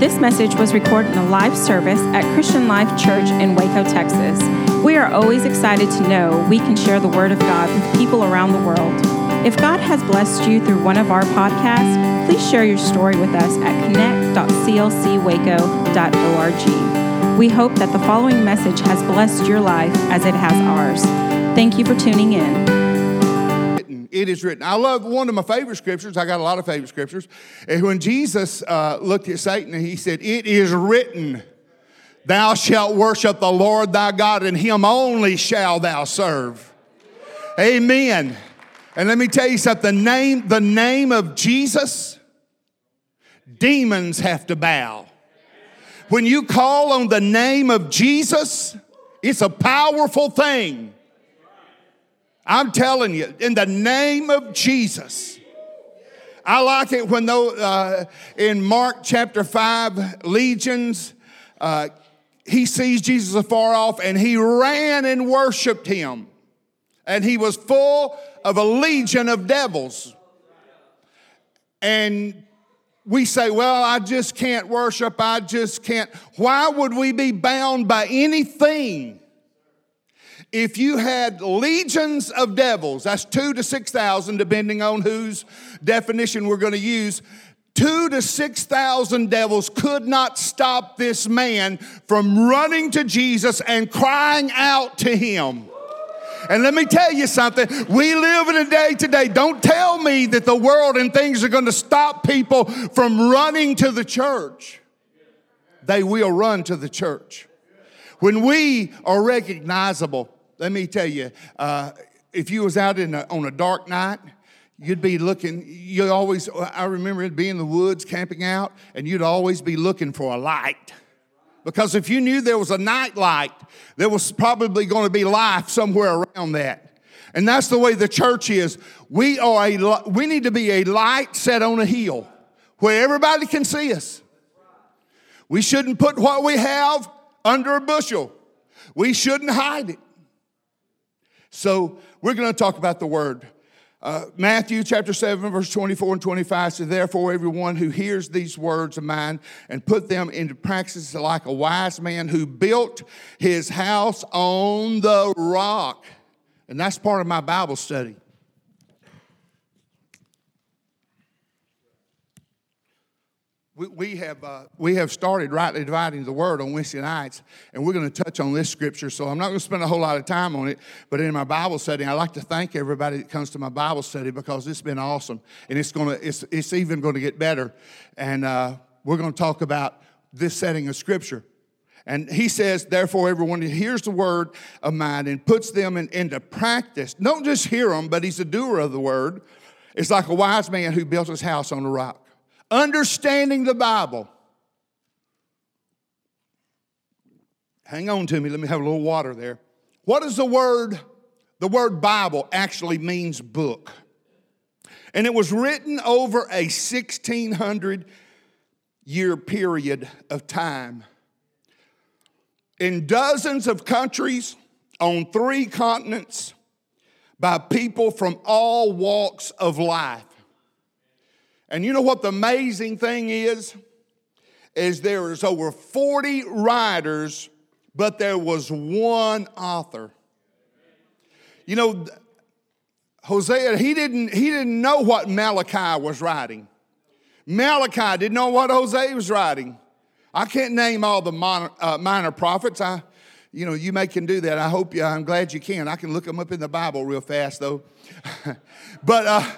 This message was recorded in a live service at Christian Life Church in Waco, Texas. We are always excited to know we can share the Word of God with people around the world. If God has blessed you through one of our podcasts, please share your story with us at connect.clcwaco.org. We hope that the following message has blessed your life as it has ours. Thank you for tuning in. It is written. I love one of my favorite scriptures. I got a lot of favorite scriptures. And when Jesus uh, looked at Satan, he said, It is written, Thou shalt worship the Lord thy God, and him only shall thou serve. Amen. And let me tell you something the name, the name of Jesus, demons have to bow. When you call on the name of Jesus, it's a powerful thing. I'm telling you, in the name of Jesus. I like it when though uh, in Mark chapter 5, legions, uh, he sees Jesus afar off and he ran and worshiped him. And he was full of a legion of devils. And we say, well, I just can't worship. I just can't. Why would we be bound by anything? If you had legions of devils, that's two to 6,000, depending on whose definition we're going to use, two to 6,000 devils could not stop this man from running to Jesus and crying out to him. And let me tell you something. We live in a day today. Don't tell me that the world and things are going to stop people from running to the church. They will run to the church. When we are recognizable, let me tell you, uh, if you was out a, on a dark night, you'd be looking, you always, I remember it being in the woods camping out, and you'd always be looking for a light. Because if you knew there was a night light, there was probably going to be life somewhere around that. And that's the way the church is. We are a, we need to be a light set on a hill where everybody can see us. We shouldn't put what we have under a bushel. We shouldn't hide it. So we're going to talk about the word. Uh, Matthew chapter 7, verse 24 and 25 says, Therefore, everyone who hears these words of mine and put them into practice like a wise man who built his house on the rock. And that's part of my Bible study. We, we, have, uh, we have started rightly dividing the word on Wednesday nights, and we're going to touch on this scripture. So I'm not going to spend a whole lot of time on it, but in my Bible study, I like to thank everybody that comes to my Bible study because it's been awesome, and it's going to it's, it's even going to get better. And uh, we're going to talk about this setting of scripture. And he says, therefore, everyone who hears the word of mine and puts them in, into practice, don't just hear them, but he's a doer of the word. It's like a wise man who built his house on the rock understanding the Bible. Hang on to me, let me have a little water there. What is the word? The word Bible actually means book. And it was written over a 1600 year period of time in dozens of countries on three continents by people from all walks of life. And you know what the amazing thing is? Is there is over 40 writers, but there was one author. You know, Hosea, he didn't, he didn't know what Malachi was writing. Malachi didn't know what Hosea was writing. I can't name all the minor, uh, minor prophets. I, you know, you may can do that. I hope you, I'm glad you can. I can look them up in the Bible real fast though. but, uh,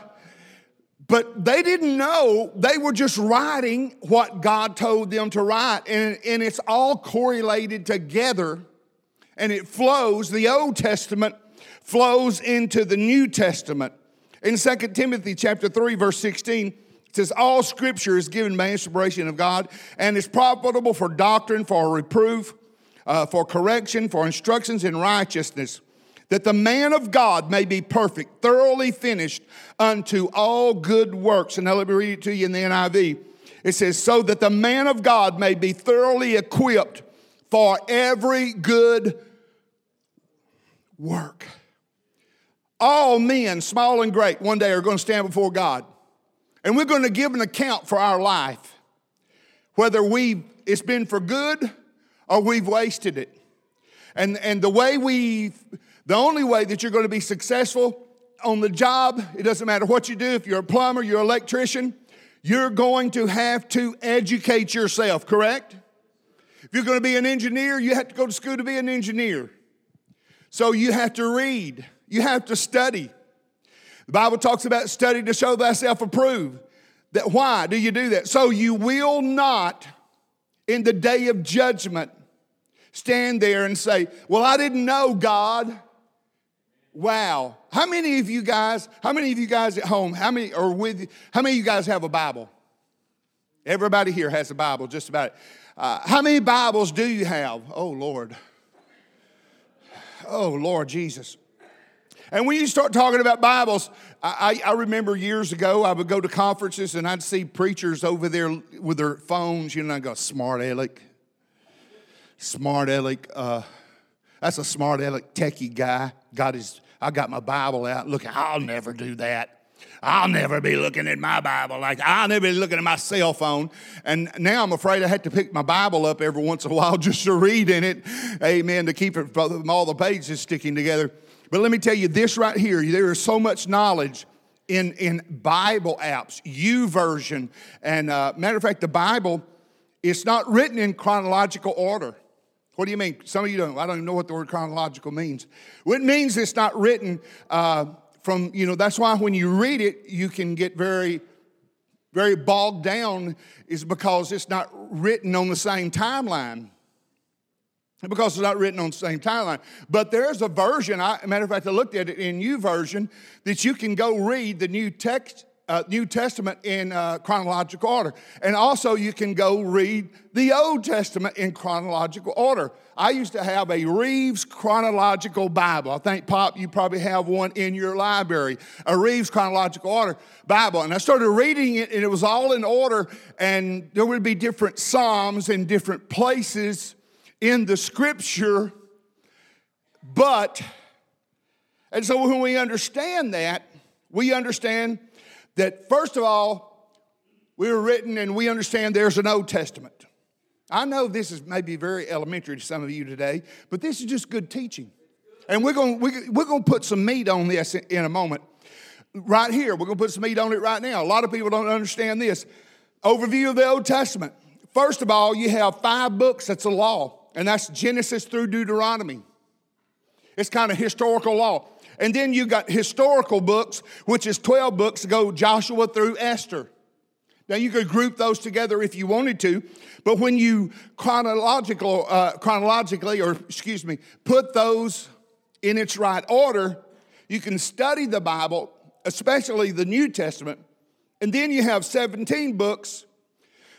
but they didn't know, they were just writing what God told them to write. And, and it's all correlated together and it flows. The Old Testament flows into the New Testament. In 2 Timothy chapter 3, verse 16, it says, All scripture is given by inspiration of God and is profitable for doctrine, for reproof, uh, for correction, for instructions in righteousness that the man of God may be perfect, thoroughly finished unto all good works. And now let me read it to you in the NIV. It says, So that the man of God may be thoroughly equipped for every good work. All men, small and great, one day are going to stand before God. And we're going to give an account for our life. whether we it's been for good or we've wasted it. And, and the way we, the only way that you're going to be successful on the job, it doesn't matter what you do, if you're a plumber, you're an electrician, you're going to have to educate yourself, correct? If you're going to be an engineer, you have to go to school to be an engineer. So you have to read, you have to study. The Bible talks about study to show thyself approved. That why do you do that? So you will not in the day of judgment stand there and say, Well, I didn't know God. Wow. How many of you guys, how many of you guys at home, how many are with how many of you guys have a Bible? Everybody here has a Bible, just about it. Uh, how many Bibles do you have? Oh Lord. Oh Lord Jesus. And when you start talking about Bibles, I, I, remember years ago I would go to conferences and I'd see preachers over there with their phones, you know, I go, smart aleck. Smart aleck. Uh, that's a smart aleck techie guy. Got his, I got my Bible out. Look, I'll never do that. I'll never be looking at my Bible like I'll never be looking at my cell phone. And now I'm afraid I have to pick my Bible up every once in a while just to read in it. Amen. To keep it from all the pages sticking together. But let me tell you this right here there is so much knowledge in, in Bible apps, U YouVersion. And uh, matter of fact, the Bible, it's not written in chronological order. What do you mean? Some of you don't. I don't even know what the word chronological means. What it means it's not written uh, from, you know, that's why when you read it, you can get very, very bogged down, is because it's not written on the same timeline because it's not written on the same timeline. But there's a version, I, matter of fact, I looked at it in YouVersion, that you can go read the New text. Uh, New Testament in uh, chronological order. And also, you can go read the Old Testament in chronological order. I used to have a Reese chronological Bible. I think, Pop, you probably have one in your library, a Reese chronological order Bible. And I started reading it, and it was all in order, and there would be different Psalms in different places in the scripture, but, and so when we understand that, we understand that first of all, we were written and we understand there's an Old Testament. I know this is maybe very elementary to some of you today, but this is just good teaching. And we're going we, we're going to put some meat on this in a moment. Right here, we're going to put some meat on it right now. A lot of people don't understand this. Overview of the Old Testament. First of all, you have five books that's a law and that's Genesis through Deuteronomy. It's kind of historical law. And then you got historical books, which is 12 books, go Joshua through Esther. Now you could group those together if you wanted to, but when you chronological, uh, chronologically, or excuse me, put those in its right order, you can study the Bible, especially the New Testament, and then you have 17 books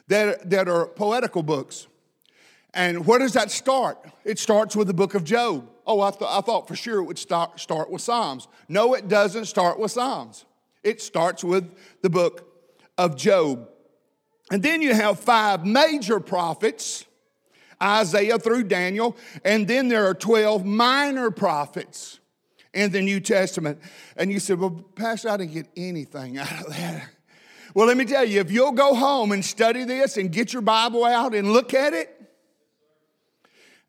that, that are poetical books. And where does that start? It starts with the book of Job. Oh, I, th- I thought for sure it would start, start with Psalms. No, it doesn't start with Psalms. It starts with the book of Job. And then you have five major prophets Isaiah through Daniel, and then there are 12 minor prophets in the New Testament. And you said, Well, Pastor, I didn't get anything out of that. Well, let me tell you, if you'll go home and study this and get your Bible out and look at it,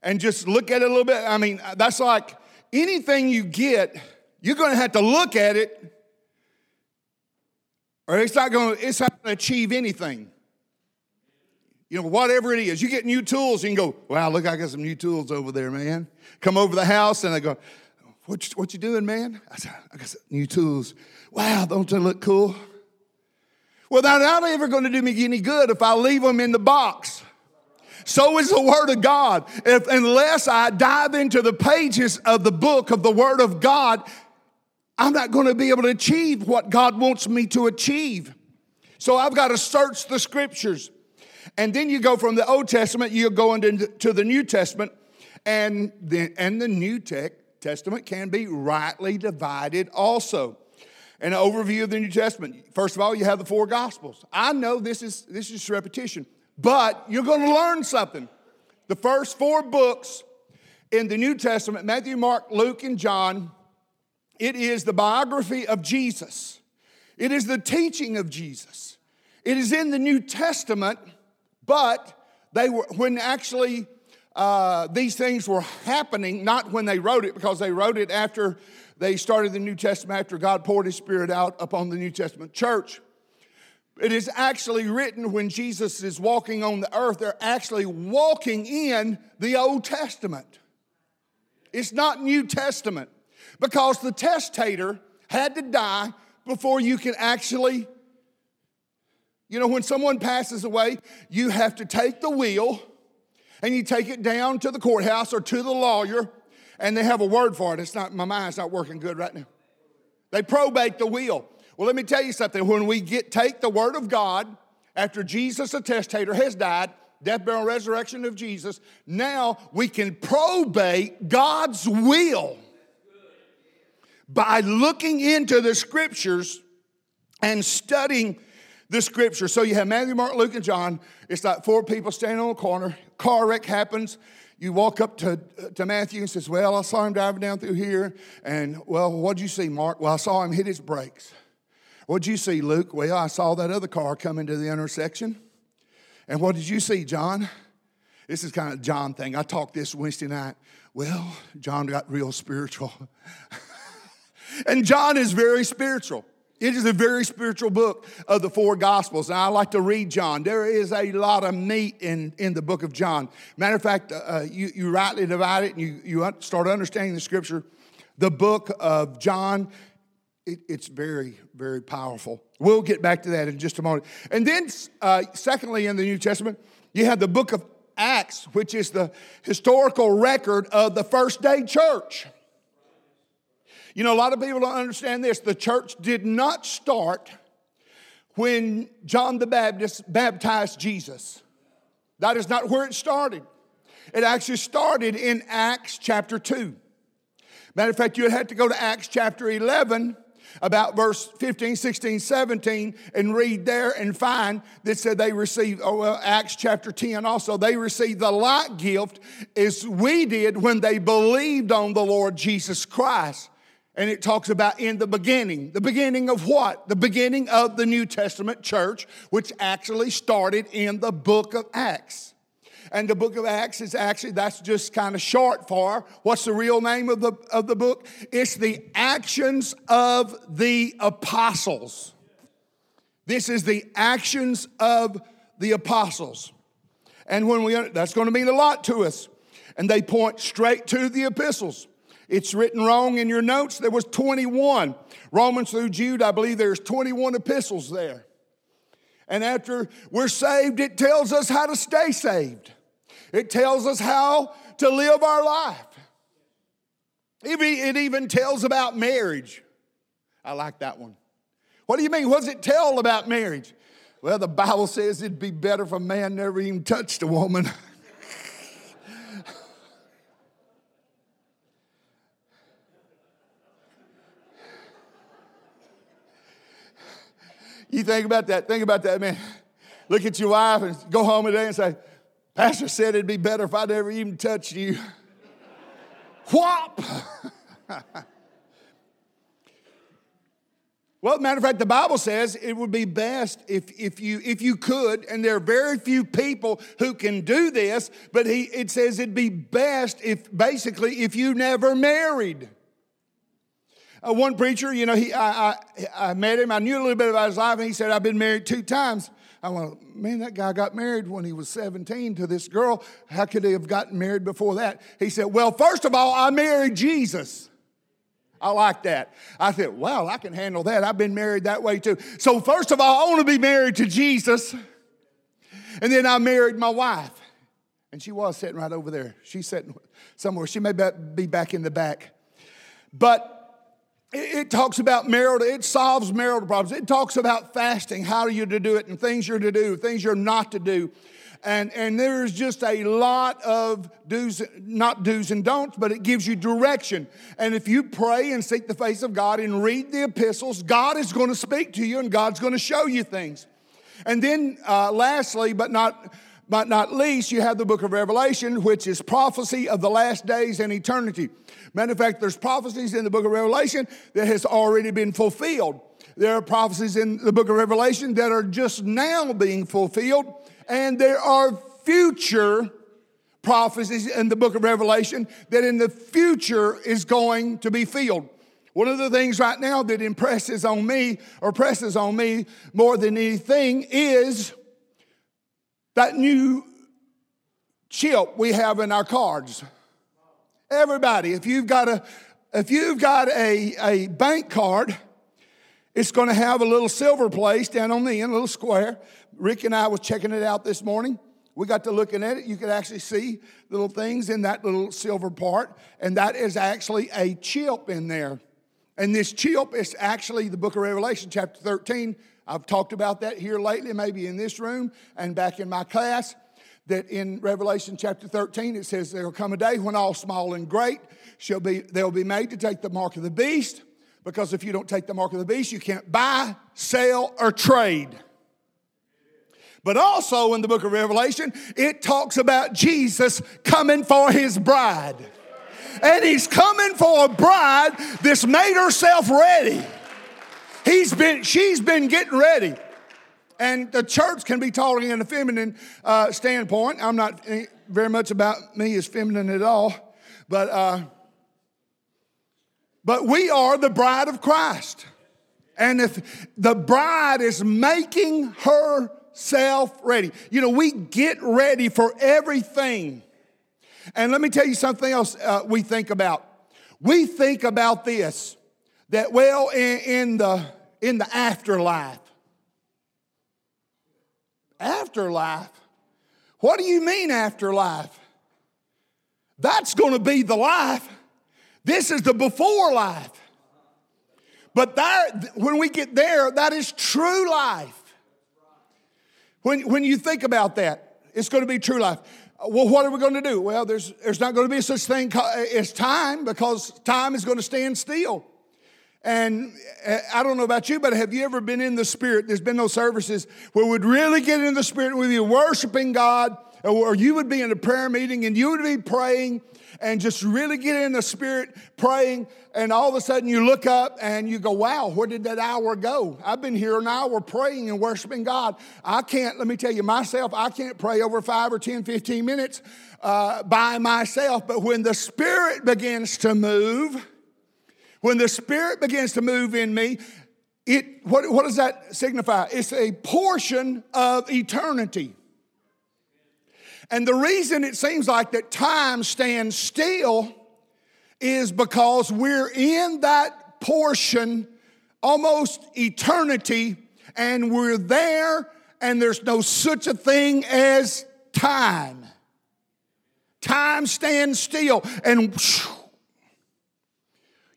and just look at it a little bit. I mean, that's like anything you get, you're going to have to look at it, or it's not going to, it's not going to achieve anything. You know, whatever it is, you get new tools, you can go, wow, look, I got some new tools over there, man. Come over the house, and I go, what you, what you doing, man? I said, I got some new tools. Wow, don't they look cool? Well, they're not ever going to do me any good if I leave them in the box. So is the Word of God. If, unless I dive into the pages of the book of the Word of God, I'm not going to be able to achieve what God wants me to achieve. So I've got to search the scriptures. And then you go from the Old Testament, you go into to the New Testament, and the, and the New Testament can be rightly divided also. An overview of the New Testament. First of all, you have the four Gospels. I know this is this is repetition. But you're going to learn something. The first four books in the New Testament Matthew, Mark, Luke, and John it is the biography of Jesus, it is the teaching of Jesus. It is in the New Testament, But they were, when actually uh, these things were happening, not when they wrote it, because they wrote it after they started the New Testament, after God poured His Spirit out upon the New Testament church. It is actually written when Jesus is walking on the earth, they're actually walking in the Old Testament. It's not New Testament because the testator had to die before you can actually, you know, when someone passes away, you have to take the will and you take it down to the courthouse or to the lawyer, and they have a word for it. It's not, my mind's not working good right now. They probate the will. Well, let me tell you something. When we get take the word of God after Jesus, the testator, has died, death, burial, resurrection of Jesus, now we can probate God's will by looking into the scriptures and studying the scripture. So you have Matthew, Mark, Luke, and John. It's like four people standing on a corner. Car wreck happens. You walk up to, to Matthew and says, Well, I saw him driving down through here. And, well, what'd you see, Mark? Well, I saw him hit his brakes. What'd you see, Luke? Well, I saw that other car come into the intersection. And what did you see, John? This is kind of John thing. I talked this Wednesday night. Well, John got real spiritual. and John is very spiritual. It is a very spiritual book of the four Gospels, and I like to read John. There is a lot of meat in, in the book of John. Matter of fact, uh, uh you, you rightly divide it and you, you start understanding the scripture. The book of John, it, it's very, very powerful. We'll get back to that in just a moment. And then, uh, secondly, in the New Testament, you have the book of Acts, which is the historical record of the first day church. You know, a lot of people don't understand this. The church did not start when John the Baptist baptized Jesus. That is not where it started. It actually started in Acts chapter 2. Matter of fact, you would have to go to Acts chapter 11, about verse 15, 16, 17, and read there and find that said they received, oh, well, Acts chapter 10 also, they received the like gift as we did when they believed on the Lord Jesus Christ. And it talks about in the beginning. The beginning of what? The beginning of the New Testament church, which actually started in the book of Acts. And the book of Acts is actually, that's just kind of short for what's the real name of the, of the book? It's the actions of the apostles. This is the actions of the apostles. And when we, that's going to mean a lot to us. And they point straight to the epistles. It's written wrong in your notes. There was 21. Romans through Jude, I believe there's 21 epistles there. And after we're saved, it tells us how to stay saved. It tells us how to live our life. It even tells about marriage. I like that one. What do you mean? What does it tell about marriage? Well, the Bible says it'd be better if a man never even touched a woman. You think about that. Think about that, man. Look at your wife and go home today and say, Pastor said it'd be better if I never even touched you. Whop! well, matter of fact, the Bible says it would be best if, if, you, if you could, and there are very few people who can do this, but he, it says it'd be best if basically if you never married. Uh, one preacher, you know, he, I, I, I met him. I knew a little bit about his life, and he said, I've been married two times. I went, man, that guy got married when he was 17 to this girl. How could he have gotten married before that? He said, well, first of all, I married Jesus. I like that. I said, wow, I can handle that. I've been married that way too. So, first of all, I want to be married to Jesus. And then I married my wife. And she was sitting right over there. She's sitting somewhere. She may be back in the back. But it, talks about marital, it solves marital problems. It talks about fasting, how are you to do it, and things you're to do, things you're not to do. And, and there's just a lot of do's, not do's and don'ts, but it gives you direction. And if you pray and seek the face of God and read the epistles, God is going to speak to you and God's going to show you things. And then, uh, lastly, but not, but not least, you have the book of Revelation, which is prophecy of the last days and eternity. Matter of fact, there's prophecies in the book of Revelation that has already been fulfilled. There are prophecies in the book of Revelation that are just now being fulfilled. And there are future prophecies in the book of Revelation that in the future is going to be filled. One of the things right now that impresses on me or presses on me more than anything is that new chip we have in our cards. Everybody, if you've got a if you've got a, a bank card, it's going to have a little silver place down on the end, a little square. Rick and I was checking it out this morning. We got to looking at it. You could actually see little things in that little silver part, and that is actually a chip in there. And this chip is actually the book of Revelation, chapter 13. I've talked about that here lately, maybe in this room and back in my class. That in Revelation chapter 13, it says, There will come a day when all small and great shall be, they'll be made to take the mark of the beast, because if you don't take the mark of the beast, you can't buy, sell, or trade. But also in the book of Revelation, it talks about Jesus coming for his bride and he's coming for a bride that's made herself ready. He's been, she's been getting ready. And the church can be talking in a feminine uh, standpoint. I'm not very much about me as feminine at all, but uh, but we are the bride of Christ. And if the bride is making herself ready, you know, we get ready for everything and let me tell you something else uh, we think about. We think about this that, well, in, in, the, in the afterlife, afterlife? What do you mean afterlife? That's going to be the life. This is the before life. But there, when we get there, that is true life. When, when you think about that, it's going to be true life. Well, what are we going to do? Well, there's, there's not going to be such thing as time because time is going to stand still. And uh, I don't know about you, but have you ever been in the Spirit? There's been no services where we'd really get in the Spirit and we'd be worshiping God, or you would be in a prayer meeting and you would be praying and just really get in the Spirit praying, and all of a sudden you look up and you go, Wow, where did that hour go? I've been here an hour praying and worshiping God. I can't, let me tell you myself, I can't pray over five or 10, 15 minutes uh, by myself, but when the Spirit begins to move, when the Spirit begins to move in me, it, what, what does that signify? It's a portion of eternity. And the reason it seems like that time stands still is because we're in that portion almost eternity and we're there and there's no such a thing as time. Time stands still and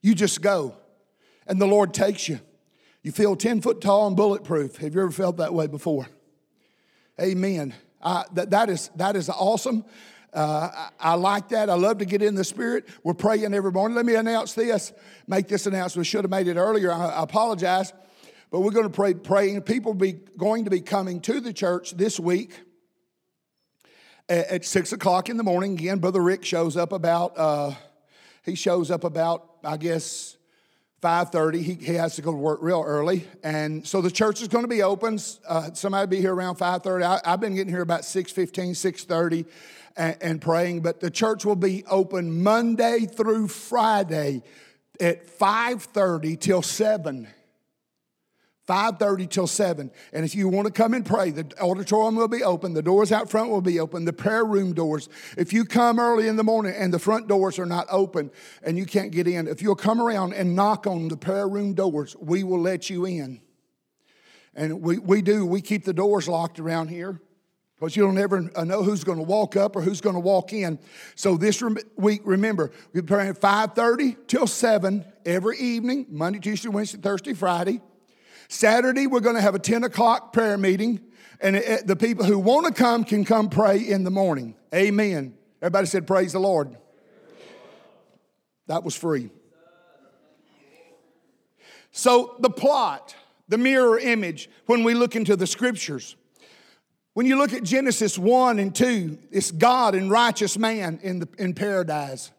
you just go and the Lord takes you. You feel 10 foot tall and bulletproof. Have you ever felt that way before? Amen. Uh, that, that, is, that is awesome. Uh, I, I, like that. I love to get in the spirit. We're praying every morning. Let me announce this, make this announcement. We should have made it earlier. I, I apologize. But we're going to pray praying. People be going to be coming to the church this week at, at six o'clock in the morning. Again, Brother Rick shows up about, uh, he shows up about, I guess, 5.30 he, he has to go to work real early. And so the church is going to be open. Uh, somebody be here around 5.30 I, have been getting here about 6.15 6.30 and, and praying. But the church will be open monday through friday at 5.30 till 7 5.30 till 7 and if you want to come and pray the auditorium will be open the doors out front will be open the prayer room doors if you come early in the morning and the front doors are not open and you can't get in if you'll come around and knock on the prayer room doors we will let you in and we, we do we keep the doors locked around here because you don't ever uh, know who's going to walk up or who's going to walk in. So this week, remember, we're praying 5.30 till 7 every evening, Monday, Tuesday, Wednesday, Thursday, Friday. Saturday, we're going to have a 10 o'clock prayer meeting, and it, the people who want to come can come pray in the morning. Amen. Everybody said, Praise the Lord. That was free. So, the plot, the mirror image, when we look into the scriptures, when you look at Genesis 1 and 2, it's God and righteous man in, the, in paradise.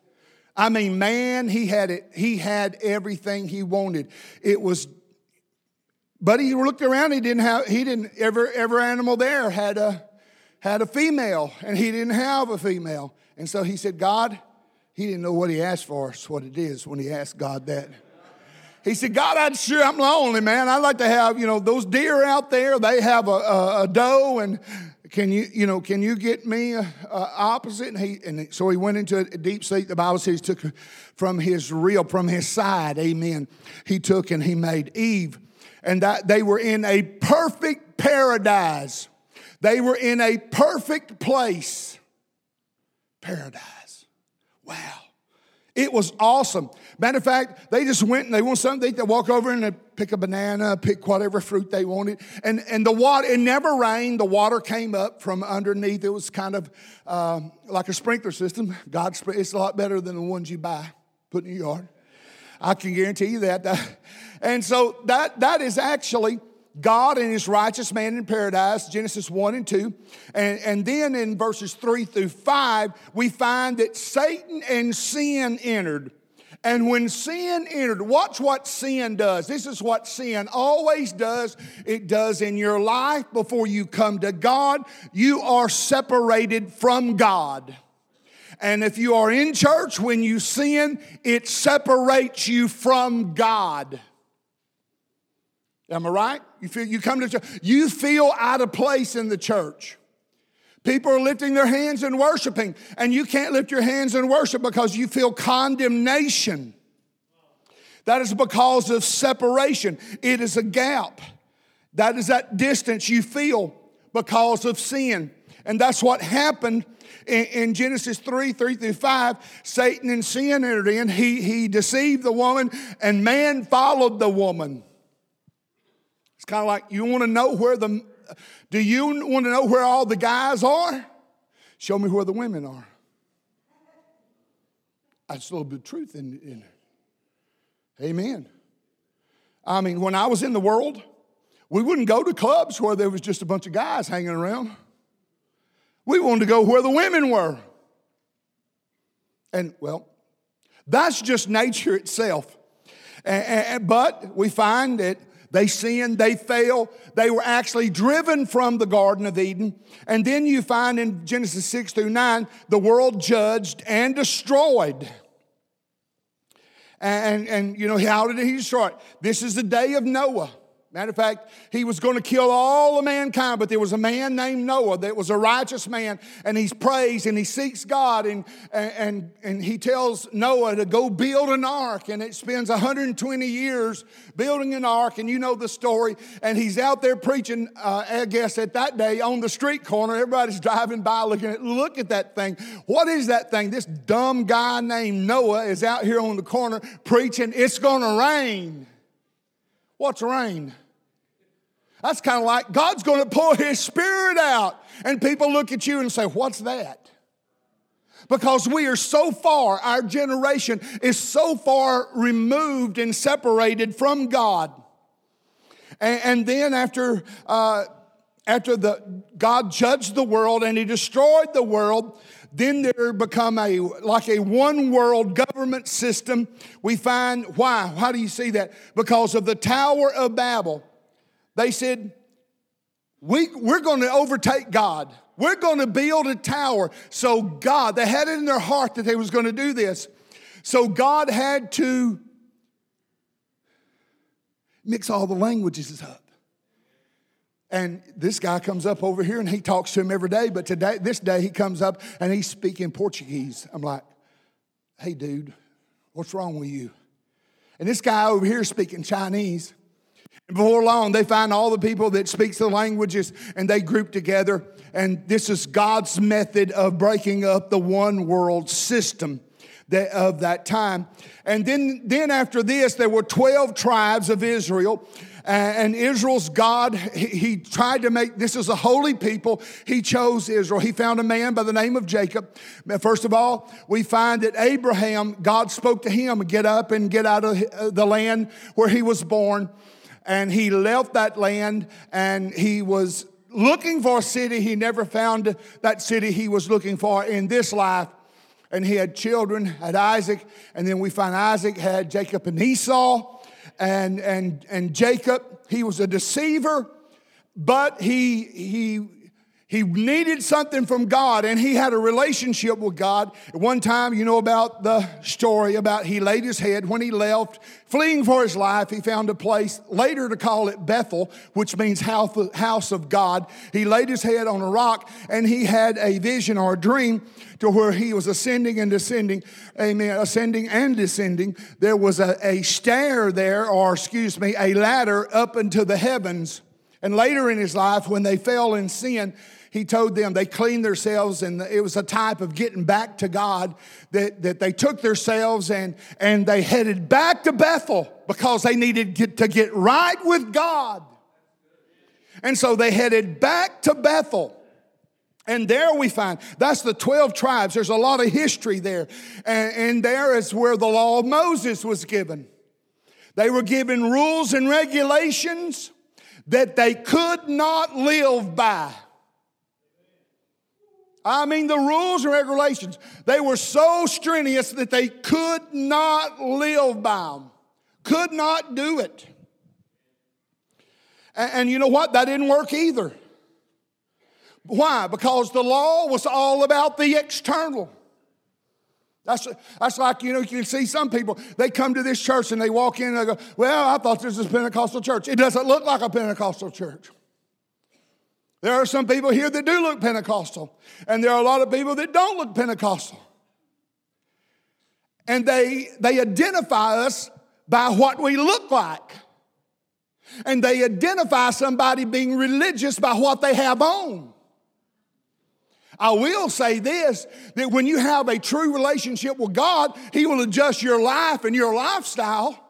I mean, man, he had it, he had everything he wanted. It was but he looked around, he didn't have, he didn't, every, every animal there had a, had a female and he didn't have a female. And so he said, God, he didn't know what he asked for, it's what it is when he asked God that. He said, God, I'm sure I'm lonely, man. I'd like to have, you know, those deer out there, they have a, a, a doe, and can you, you know, can you get me a opposite? And he, and so he went into a deep sleep. The Bible says he took from his rib, from his side, amen. He took and he made Eve. And that they were in a perfect paradise. They were in a perfect place. Paradise. Wow. It was awesome. Matter of fact, they just went and they want something. They walk over and they pick a banana, pick whatever fruit they wanted. And, and the water, it never rained. The water came up from underneath. It was kind of uh, like a sprinkler system. God, it's a lot better than the ones you buy, put in your yard. I can guarantee you that. And so that, that is actually God and his righteous man in paradise, Genesis 1 and 2. And, and then in verses 3 through 5, we find that Satan and sin entered. And when sin entered, watch what sin does. This is what sin always does. It does in your life before you come to God. You are separated from God. And if you are in church, when you sin, it separates you from God. Am I right? You feel you come to church, you feel out of place in the church. People are lifting their hands and worshiping, and you can't lift your hands and worship because you feel condemnation. That is because of separation. It is a gap. That is that distance you feel because of sin. And that's what happened in, in, Genesis 3 3 through 5. Satan and sin entered in. He, he deceived the woman, and man followed the woman. It's kind of like you want to know where the, do you want to know where all the guys are? Show me where the women are. That's a little bit of truth in, in it. Amen. I mean, when I was in the world, we wouldn't go to clubs where there was just a bunch of guys hanging around. We wanted to go where the women were. And, well, that's just nature itself. but we find that they sinned, they fell, they were actually driven from the Garden of Eden. And then you find in Genesis 6 through 9, the world judged and destroyed. And, and, and you know, how did he destroy it? This is the day of Noah. Matter of fact, he was going to kill all of mankind, but there was a man named Noah that was a righteous man, and he's praised and he seeks God, and, and, and he tells Noah to go build an ark, and it spends 120 years building an ark, and you know the story. And he's out there preaching, uh, I guess at that day on the street corner. Everybody's driving by looking at, look at that thing. What is that thing? This dumb guy named Noah is out here on the corner preaching, it's going to rain. What's rain? That's kind of like God's going to pour His Spirit out. And people look at you and say, What's that? Because we are so far, our generation is so far removed and separated from God. And, and then after, uh, after the, God judged the world and He destroyed the world, then there become a like a one world government system. We find why? How do you see that? Because of the Tower of Babel. They said, we, We're going to overtake God. We're going to build a tower. So God, they had it in their heart that they was going to do this. So God had to mix all the languages up. And this guy comes up over here and he talks to him every day, but today, this day he comes up and he's speaking Portuguese. I'm like, hey, dude, what's wrong with you? And this guy over here speaking Chinese. Before long, they find all the people that speaks the languages and they group together. And this is God's method of breaking up the one world system of that time. And then, then after this, there were 12 tribes of Israel. And Israel's God, he, he tried to make this is a holy people. He chose Israel. He found a man by the name of Jacob. First of all, we find that Abraham, God spoke to him, get up and get out of uh, the land where he was born and he left that land and he was looking for a city. He never found that city he was looking for in this life. And he had children, had Isaac, and then we find Isaac had Jacob and Esau. And, and, and Jacob, he was a deceiver, but he, he, he needed something from God and he had a relationship with God. At one time, you know about the story about he laid his head when he left, fleeing for his life. He found a place later to call it Bethel, which means house of God. He laid his head on a rock and he had a vision or a dream to where he was ascending and descending, amen, ascending and descending. There was a, a stair there, or excuse me, a ladder up into the heavens. And later in his life, when they fell in sin, he told them they cleaned themselves and it was a type of getting back to God that, that they took themselves and, and they headed back to Bethel because they needed get, to get right with God. And so they headed back to Bethel. And there we find that's the 12 tribes. There's a lot of history there. And, and there is where the law of Moses was given. They were given rules and regulations that they could not live by. I mean, the rules and regulations, they were so strenuous that they could not live by them, could not do it. And, and you know what? That didn't work either. Why? Because the law was all about the external. That's, that's like, you know, you can see some people, they come to this church and they walk in and they go, Well, I thought this was Pentecostal church. It doesn't look like a Pentecostal church. There are some people here that do look Pentecostal, and there are a lot of people that don't look Pentecostal. And they, they identify us by what we look like. And they identify somebody being religious by what they have on. I will say this that when you have a true relationship with God, He will adjust your life and your lifestyle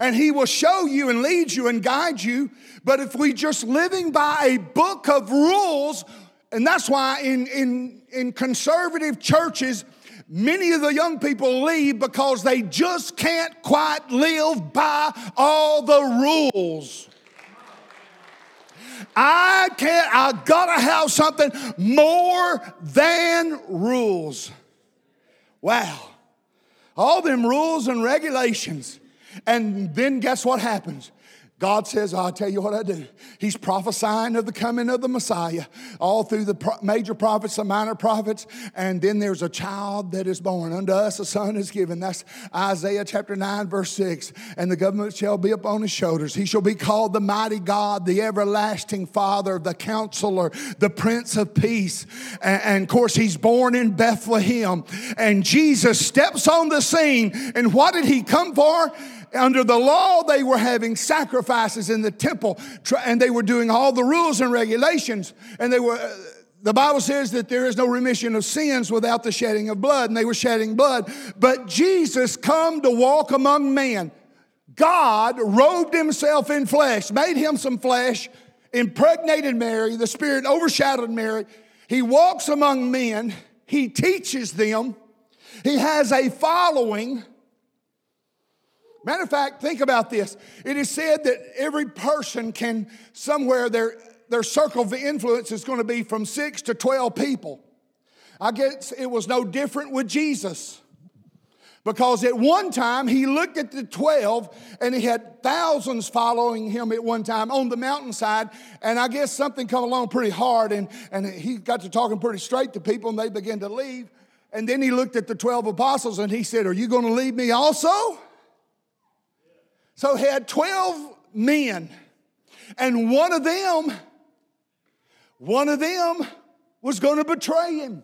and He will show you and lead you and guide you. But if we just living by a book of rules, and that's why in, in, in conservative churches, many of the young people leave because they just can't quite live by all the rules. I can't, I gotta have something more than rules. Wow. All them rules and regulations. And then guess what happens? God says, I'll tell you what I do. He's prophesying of the coming of the Messiah all through the major prophets, the minor prophets, and then there's a child that is born. Unto us a son is given. That's Isaiah chapter 9, verse 6. And the government shall be upon his shoulders. He shall be called the mighty God, the everlasting Father, the counselor, the Prince of Peace. And, and of course, he's born in Bethlehem. And Jesus steps on the scene. And what did he come for? Under the law, they were having sacrifices in the temple and they were doing all the rules and regulations. And they were, uh, the Bible says that there is no remission of sins without the shedding of blood, and they were shedding blood. But Jesus come to walk among men. God robed himself in flesh, made him some flesh, impregnated Mary, the Spirit overshadowed Mary. He walks among men, he teaches them, he has a following. Matter of fact, think about this. It is said that every person can somewhere their, their circle of influence is going to be from six to 12 people. I guess it was no different with Jesus. Because at one time he looked at the 12 and he had thousands following him at one time on the mountainside. And I guess something come along pretty hard and, and he got to talking pretty straight to people and they began to leave. And then he looked at the 12 apostles and he said, Are you going to leave me also? So he had 12 men, and one of them, one of them was going to betray him.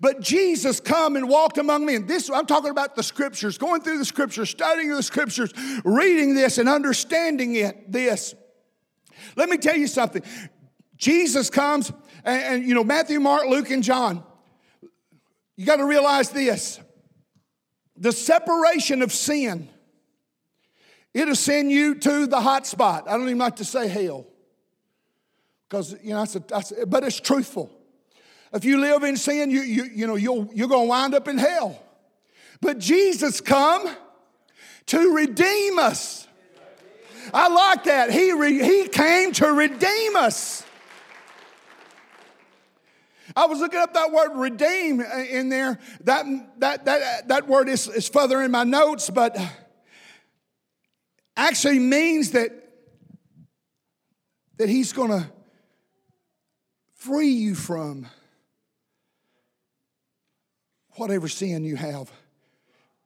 But Jesus come and walked among men. This I'm talking about the scriptures, going through the scriptures, studying the scriptures, reading this and understanding it. This. Let me tell you something. Jesus comes, and, and you know Matthew, Mark, Luke, and John. You got to realize this: the separation of sin It'll send you to the hot spot. I don't even like to say hell. Because, you know, that's a, that's a, but it's truthful. If you live in sin, you, you, you know, you'll, you're going to wind up in hell. But Jesus come to redeem us. I like that. He, re, he came to redeem us. I was looking up that word redeem in there. That, that, that, that word is, is further in my notes, but actually means that, that he's going to free you from whatever sin you have.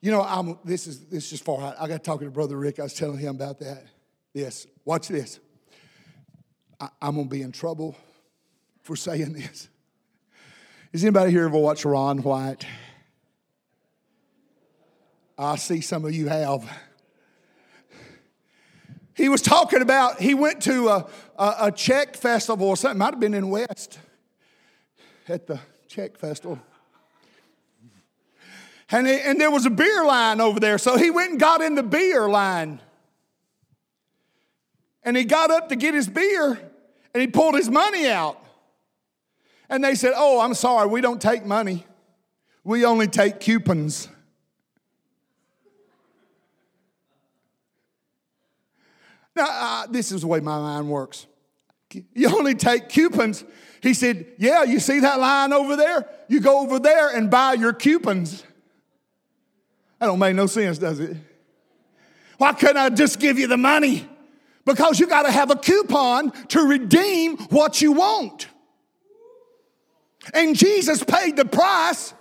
You know, I'm, this is this is just far out. I got talking to Brother Rick. I was telling him about that. This, watch this. I, I'm gonna be in trouble for saying this. Is anybody here ever watch Ron White? I see some of you have. He was talking about, he went to a, a, a Czech festival or something, might have been in West at the Czech festival. And, he, and there was a beer line over there, so he went and got in the beer line. And he got up to get his beer and he pulled his money out. And they said, Oh, I'm sorry, we don't take money, we only take coupons. Now, uh, this is the way my mind works. You only take coupons. He said, Yeah, you see that line over there? You go over there and buy your coupons. That don't make no sense, does it? Why couldn't I just give you the money? Because you got to have a coupon to redeem what you want. And Jesus paid the price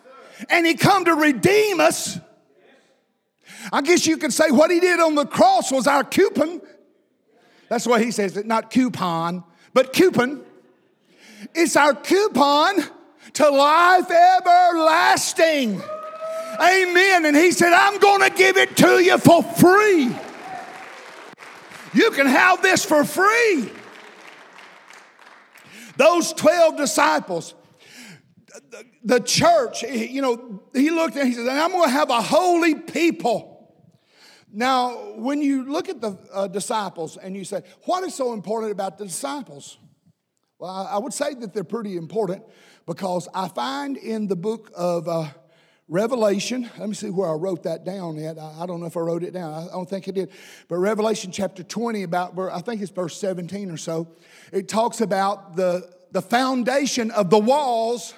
and he come to redeem us. I guess you could say what he did on the cross was our coupon that's why he says it, not coupon, but coupon. It's our coupon to life everlasting. Amen. And he said, I'm going to give it to you for free. You can have this for free. Those 12 disciples, the church, you know, he looked and he said, I'm going to have a holy people. Now, when you look at the uh, disciples and you say, what is so important about the disciples? Well, I would say that they're pretty important because I find in the book of uh, Revelation, let me see where I wrote that down at. I, don't know if I wrote it down. I don't think I did. But Revelation chapter 20, about, where I think it's verse 17 or so, it talks about the, the foundation of the walls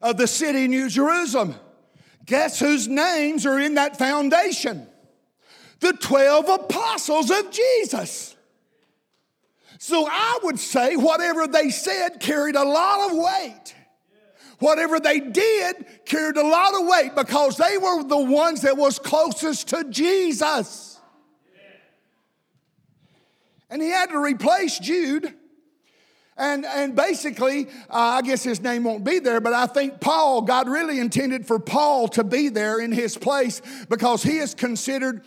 of the city New Jerusalem. Guess whose names are in that foundation? The 12 apostles of Jesus. So I would say whatever they said carried a lot of weight. Whatever they did carried a lot of weight because they were the ones that was closest to Jesus. And he had to replace Jude. And, and basically, uh, I guess his name won't be there, but I think Paul, God really intended for Paul to be there in his place because he is considered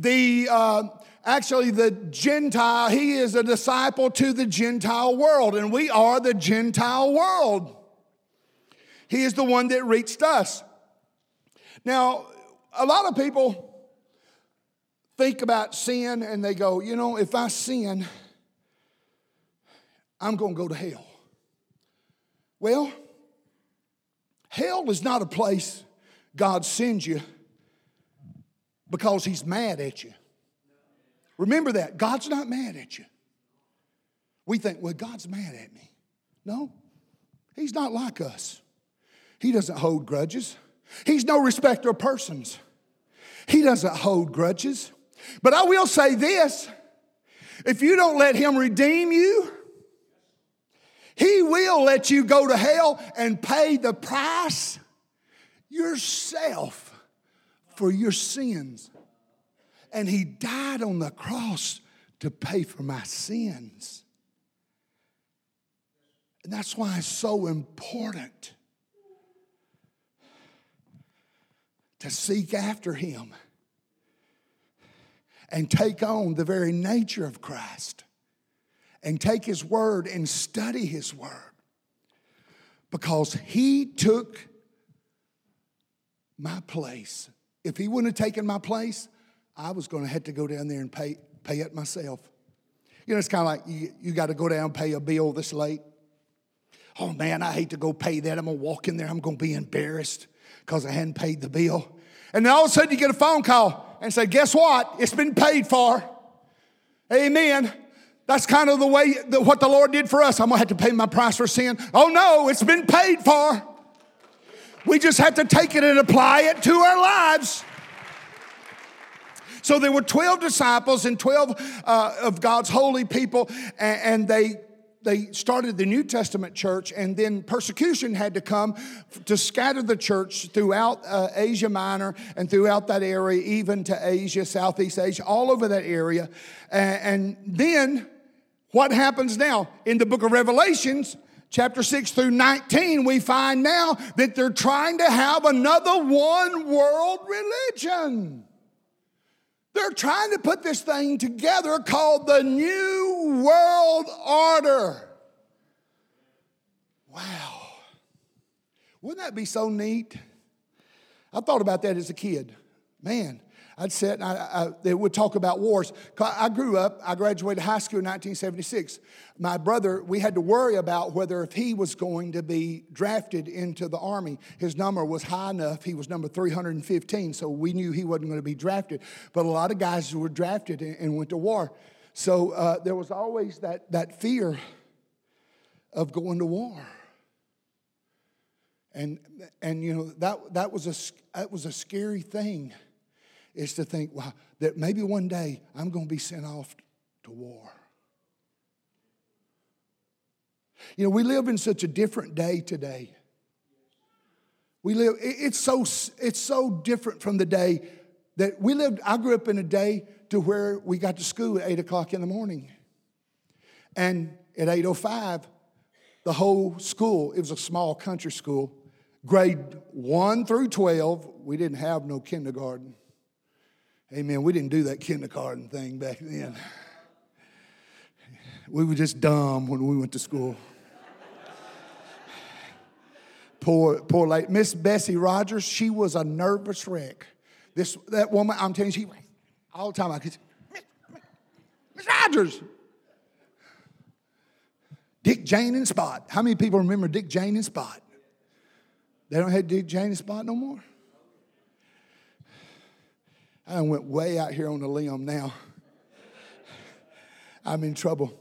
the uh, actually the Gentile, he is a disciple to the Gentile world, and we are the Gentile world. He is the one that reached us. Now, a lot of people think about sin and they go, you know, if I sin, I'm going to go to hell. Well, hell is not a place God sends you because he's mad at you. Remember that. God's not mad at you. We think, well, God's mad at me. No, he's not like us. He doesn't hold grudges. He's no respecter of persons. He doesn't hold grudges. But I will say this if you don't let him redeem you, he will let you go to hell and pay the price yourself for your sins. And he died on the cross to pay for my sins. And that's why it's so important to seek after him and take on the very nature of Christ and take his word and study his word because he took my place if he wouldn't have taken my place, I was going to have to go down there and pay, pay it myself. You know, it's kind of like you, you got to go down and pay a bill this late. Oh man, I hate to go pay that. I'm going to walk in there, I'm going to be embarrassed because I hadn't paid the bill. And then all of a sudden you get a phone call and say, Guess what? It's been paid for. Amen. That's kind of the way that what the Lord did for us. I'm going to have to pay my price for sin. Oh no, it's been paid for. We just have to take it and apply it to our lives. So there were 12 disciples and 12 uh, of God's holy people, and, and they they started the New Testament church, and then persecution had to come to scatter the church throughout uh, Asia Minor and throughout that area, even to Asia, Southeast Asia, all over that area. And, and then what happens now? In the book of Revelations, chapter 6 through 19, we find now that they're trying to have another one world religion. They're trying to put this thing together called the New World Order. Wow. Wouldn't that be so neat? I thought about that as a kid. Man, I'd sit and I, I, they would talk about wars. I grew up, I graduated high school in 1976. My brother, we had to worry about whether if he was going to be drafted into the Army. His number was high enough, he was number 315, so we knew he wasn't going to be drafted. But a lot of guys were drafted and, and went to war. So uh, there was always that, that fear of going to war. And, and you know, that, that, was a, that was a scary thing is to think, wow, that maybe one day I'm going to be sent off to war. You know, we live in such a different day today. We live, it's so, it's so different from the day that we lived. I grew up in a day to where we got to school at 8 o'clock in the morning. And at 8.05, the whole school, it was a small country school, grade 1 through 12, we didn't have no kindergarten. Amen. We didn't do that kindergarten thing back then. We were just dumb when we went to school. poor, poor lady. Miss Bessie Rogers, she was a nervous wreck. This that woman, I'm telling you, she all the time I could Miss Rogers. Dick, Jane, and Spot. How many people remember Dick, Jane, and Spot? They don't have Dick, Jane, and Spot no more? I went way out here on a limb now. I'm in trouble.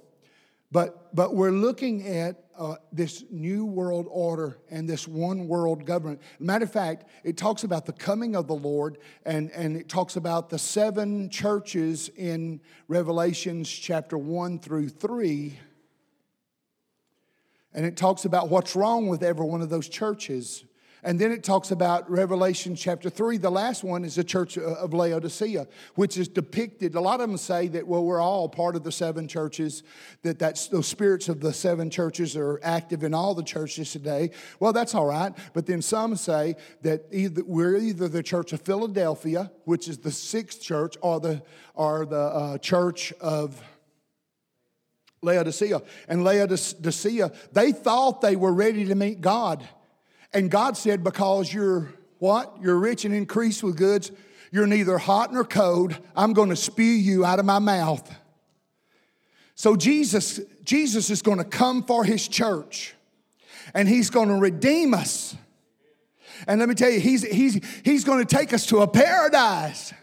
But, but we're looking at uh, this new world order and this one world government. Matter of fact, it talks about the coming of the Lord and, and it talks about the seven churches in Revelations chapter 1 through 3. And it talks about what's wrong with every one of those churches. And then it talks about Revelation chapter 3. The last one is the church of Laodicea, which is depicted. A lot of them say that, well, we're all part of the seven churches, that that's, those spirits of the seven churches are active in all the churches today. Well, that's all right. But then some say that either, we're either the church of Philadelphia, which is the sixth church, or the, or the uh, church of Laodicea. And Laodicea, they thought they were ready to meet God. And God said, Because you're what? You're rich and increased with goods. You're neither hot nor cold. I'm going to spew you out of my mouth. So Jesus, Jesus is going to come for his church and he's going to redeem us. And let me tell you, he's, he's, he's going to take us to a paradise.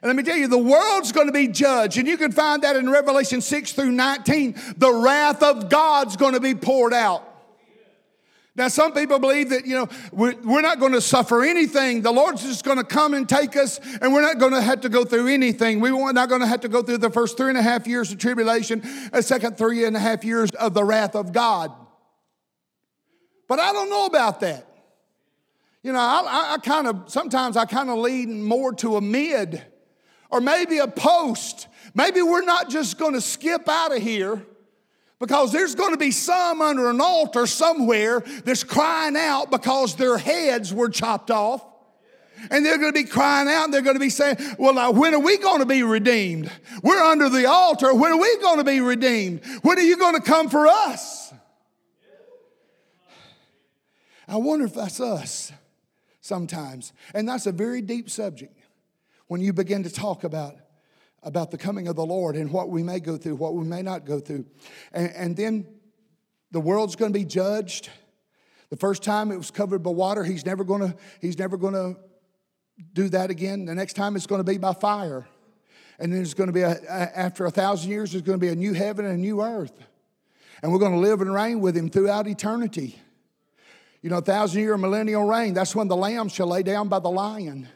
And let me tell you, the world's going to be judged. And you can find that in Revelation 6 through 19. The wrath of God's going to be poured out. Now, some people believe that, you know, we're, not going to suffer anything. The Lord's just going to come and take us, and we're not going to have to go through anything. We're not going to have to go through the first three and a half years of tribulation, a second three and a half years of the wrath of God. But I don't know about that. You know, I, I, I kind of, sometimes I kind of lean more to a mid or maybe a post. Maybe we're not just going to skip out of here because there's going to be some under an altar somewhere that's crying out because their heads were chopped off. And they're going to be crying out and they're going to be saying, Well, now, when are we going to be redeemed? We're under the altar. When are we going to be redeemed? When are you going to come for us? I wonder if that's us sometimes. And that's a very deep subject when you begin to talk about about the coming of the Lord and what we may go through, what we may not go through. And, and then the world's going to be judged. The first time it was covered by water, he's never going to, he's never going to do that again. The next time it's going to be by fire. And then it's going to be, a, after a thousand years, there's going to be a new heaven and a new earth. And we're going to live and reign with him throughout eternity. You know, a thousand year millennial reign, that's when the lamb shall lay down by the lion.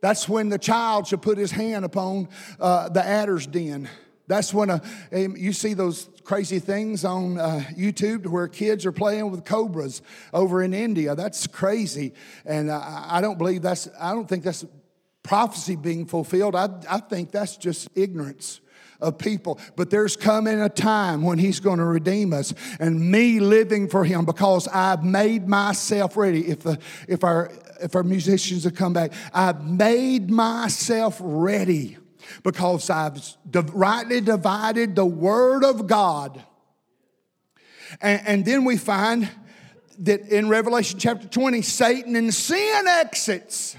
That's when the child shall put his hand upon uh, the adder's den. That's when a, you see those crazy things on uh, YouTube where kids are playing with cobras over in India. That's crazy, and I, I don't believe that's. I don't think that's prophecy being fulfilled. I, I think that's just ignorance of people. But there's coming a time when He's going to redeem us, and me living for Him because I've made myself ready. If the if our if our musicians have come back, I've made myself ready because I've rightly divided the Word of God. And, and then we find that in Revelation chapter 20, Satan and sin exits.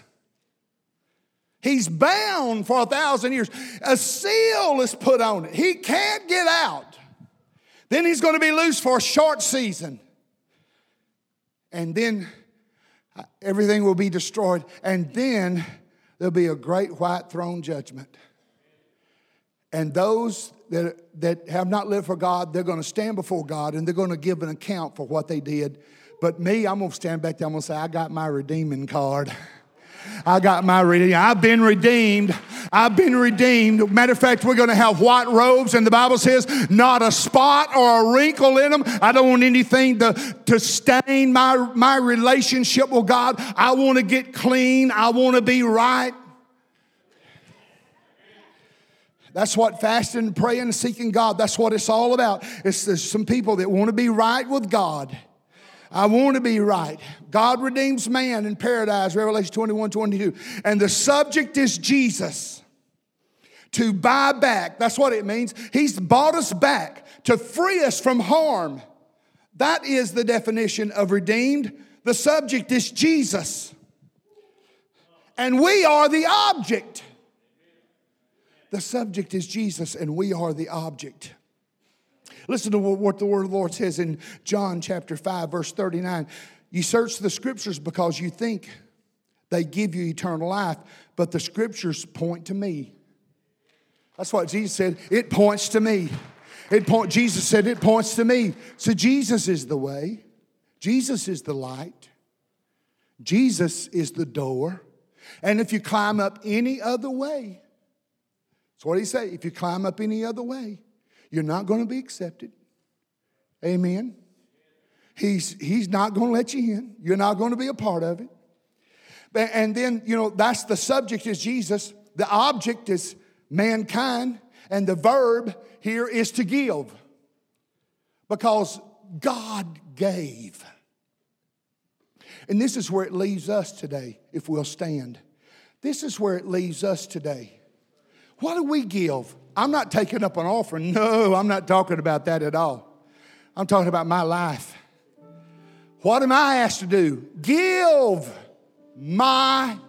He's bound for a thousand years. A seal is put on it. He can't get out. Then he's going to be loose for a short season. And then everything will be destroyed. And then there'll be a great white throne judgment. And those that, that have not lived for God, they're going to stand before God and they're going to give an account for what they did. But me, I'm going to stand back there. I'm going to say, I got my redeeming card. I got my redeemed. I've been redeemed. I've been redeemed. Matter of fact, we're going to have white robes, and the Bible says, not a spot or a wrinkle in them. I don't want anything to, to stain my, my relationship with God. I want to get clean. I want to be right. That's what fasting, praying, seeking God, that's what it's all about. It's there's some people that want to be right with God. I want to be right. God redeems man in paradise, Revelation 21 22. And the subject is Jesus. To buy back, that's what it means. He's bought us back to free us from harm. That is the definition of redeemed. The subject is Jesus. And we are the object. The subject is Jesus, and we are the object. Listen to what the word of the Lord says in John chapter 5, verse 39. You search the scriptures because you think they give you eternal life, but the scriptures point to me. That's what Jesus said. It points to me. It point, Jesus said it points to me. So Jesus is the way. Jesus is the light. Jesus is the door. And if you climb up any other way, that's what he say. If you climb up any other way, you're not going to be accepted. Amen. He's, he's not going to let you in. You're not going to be a part of it. And then, you know, that's the subject is Jesus. The object is mankind. And the verb here is to give. Because God gave. And this is where it leaves us today, if we'll stand. This is where it leaves us today. What do we give? I'm not taking up an offering. No, I'm not talking about that at all. I'm talking about my life. What am I asked to do? Give myself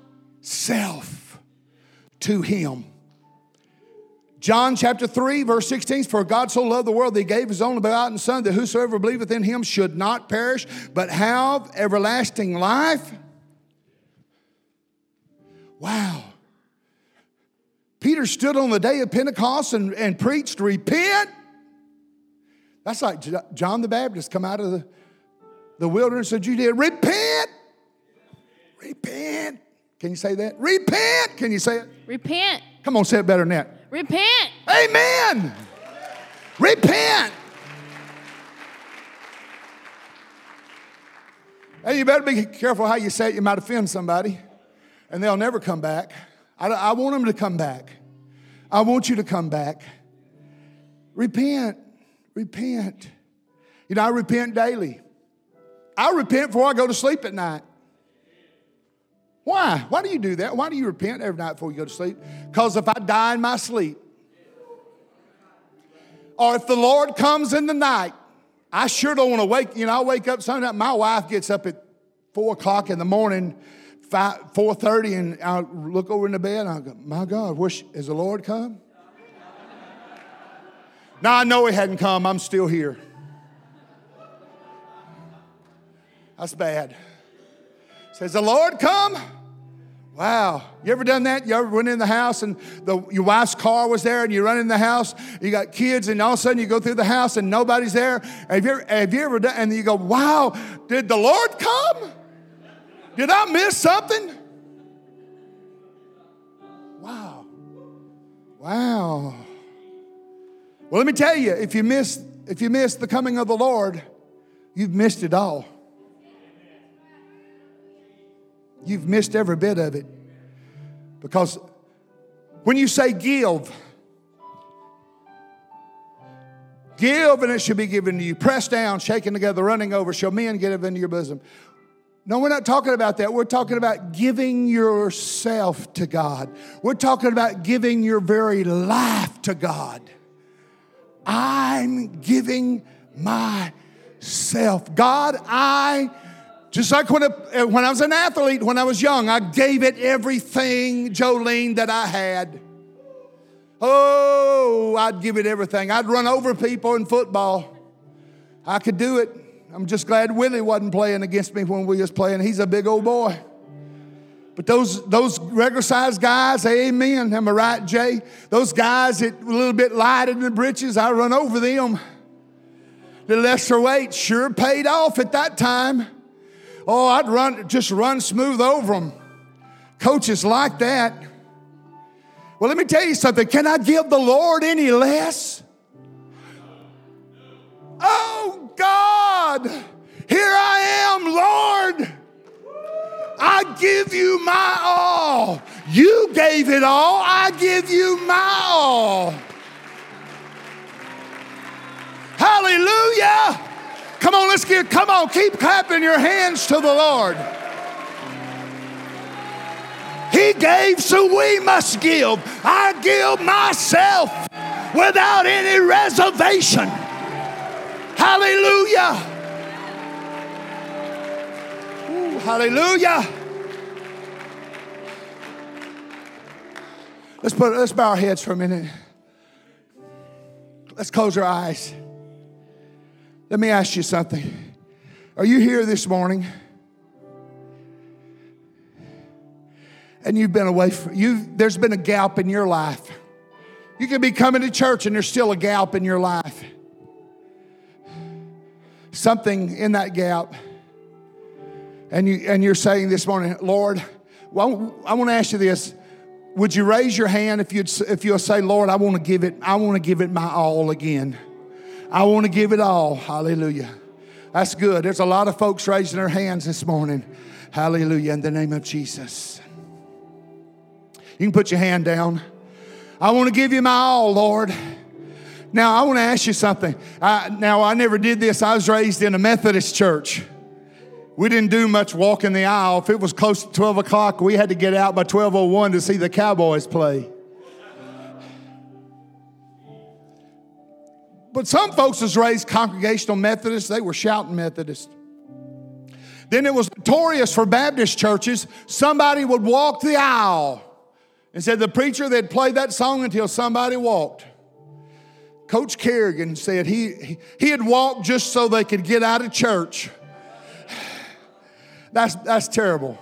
to Him. John chapter 3, verse 16 For God so loved the world that He gave His only begotten Son, that whosoever believeth in Him should not perish, but have everlasting life. Wow. Peter stood on the day of Pentecost and, and preached, Repent. That's like John the Baptist come out of the, the wilderness of Judea. Repent. Repent. Can you say that? Repent. Can you say it? Repent. Come on, say it better than that. Repent. Amen. Repent. Hey, you better be careful how you say it. You might offend somebody, and they'll never come back. I, I want them to come back. I want you to come back. Repent. Repent. You know, I repent daily. I repent before I go to sleep at night. Why? Why do you do that? Why do you repent every night before you go to sleep? Because if I die in my sleep, or if the Lord comes in the night, I sure don't want to wake. You know, I wake up Sunday. My wife gets up at four o'clock in the morning 4.30 and I look over in the bed and I go, my God, wish, has the Lord come? now I know he hadn't come. I'm still here. That's bad. Says the Lord come? Wow. You ever done that? You ever went in the house and the, your wife's car was there and you run in the house, you got kids, and all of a sudden you go through the house and nobody's there? Have you ever, have you ever done, and you go, wow, did the Lord come? Did I miss something? Wow. Wow. Well, let me tell you, if you miss if you miss the coming of the Lord, you've missed it all. You've missed every bit of it. Because when you say give, give and it shall be given to you. Pressed down, shaken together, running over, shall men it into your bosom. No, we're not talking about that. We're talking about giving yourself to God. We're talking about giving your very life to God. I'm giving myself. God, I, just like when, I, eh, when I was an athlete, when I was young, I gave it everything, Jolene, that I had. Oh, I'd give it everything. I'd run over people in football. I could do it. I'm just glad Willie wasn't playing against me when we was playing. He's a big old boy. But those, those regular sized guys, amen. Am I right, Jay? Those guys that a little bit light in the britches, I run over them. The lesser weight sure paid off at that time. Oh, I'd run, just run smooth over them. Coaches like that. Well, let me tell you something. Can I give the Lord any less? Oh, God, here I am, Lord. I give you my all. You gave it all. I give you my all. Hallelujah. Come on, let's get, come on, keep clapping your hands to the Lord. He gave, so we must give. I give myself without any reservation. Hallelujah. Ooh, hallelujah. Let's put let's bow our heads for a minute. Let's close our eyes. Let me ask you something. Are you here this morning? And you've been away from you, there's been a gap in your life. You can be coming to church and there's still a gap in your life. Something in that gap. And you and you're saying this morning, Lord, well, I want to ask you this. Would you raise your hand if you'd if you'll say, Lord, I want to give it, I want to give it my all again. I want to give it all. Hallelujah. That's good. There's a lot of folks raising their hands this morning. Hallelujah. In the name of Jesus. You can put your hand down. I want to give you my all, Lord. Now, I want to ask you something. I, now, I never did this. I was raised in a Methodist church. We didn't do much walking the aisle. If it was close to 12 o'clock, we had to get out by 1201 to see the Cowboys play. But some folks was raised congregational Methodist, they were shouting Methodist. Then it was notorious for Baptist churches. Somebody would walk the aisle and said the preacher they'd play that song until somebody walked. Coach Kerrigan said he, he had walked just so they could get out of church. That's, that's terrible.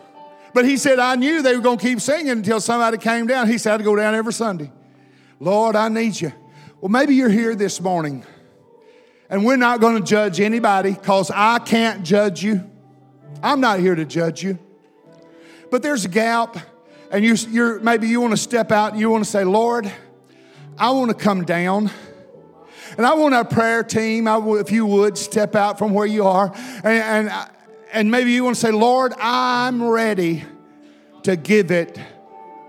But he said, I knew they were going to keep singing until somebody came down. He said, I'd go down every Sunday. Lord, I need you. Well, maybe you're here this morning and we're not going to judge anybody because I can't judge you. I'm not here to judge you. But there's a gap, and you, you're, maybe you want to step out and you want to say, Lord, I want to come down. And I want our prayer team, I, if you would, step out from where you are. And, and, and maybe you want to say, Lord, I'm ready to give it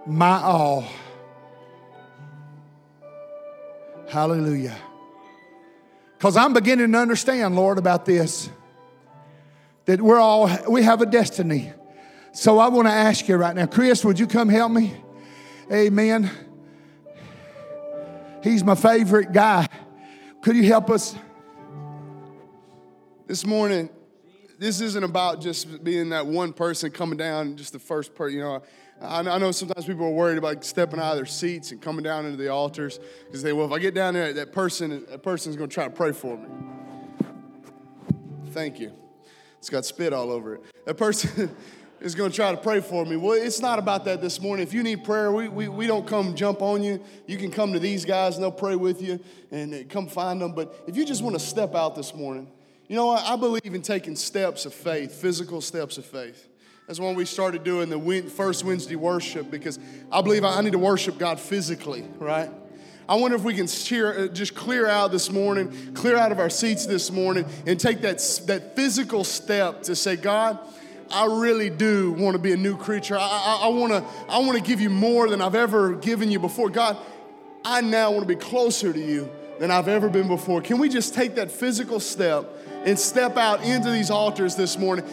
my all. Hallelujah. Because I'm beginning to understand, Lord, about this. That we're all, we have a destiny. So I want to ask you right now, Chris, would you come help me? Amen. He's my favorite guy. Could you help us? This morning, this isn't about just being that one person coming down, just the first person. You know, I, know sometimes people are worried about stepping out of their seats and coming down into the altars because they, well, if I get down there, that person, that person's going to try to pray for me. Thank you. It's got spit all over it. That person is going to try to pray for me. Well, it's not about that this morning. If you need prayer, we, we, we don't come jump on you. You can come to these guys and they'll pray with you and uh, come find them. But if you just want to step out this morning, you know what? I believe in taking steps of faith, physical steps of faith. That's when we started doing the first Wednesday worship because I believe I need to worship God physically, right? I wonder if we can cheer, uh, just clear out this morning, clear out of our seats this morning, and take that, that physical step to say, God, I really do want to be a new creature. I, I, I want to I want to give you more than I've ever given you before. God, I now want to be closer to you than I've ever been before. Can we just take that physical step and step out into these altars this morning?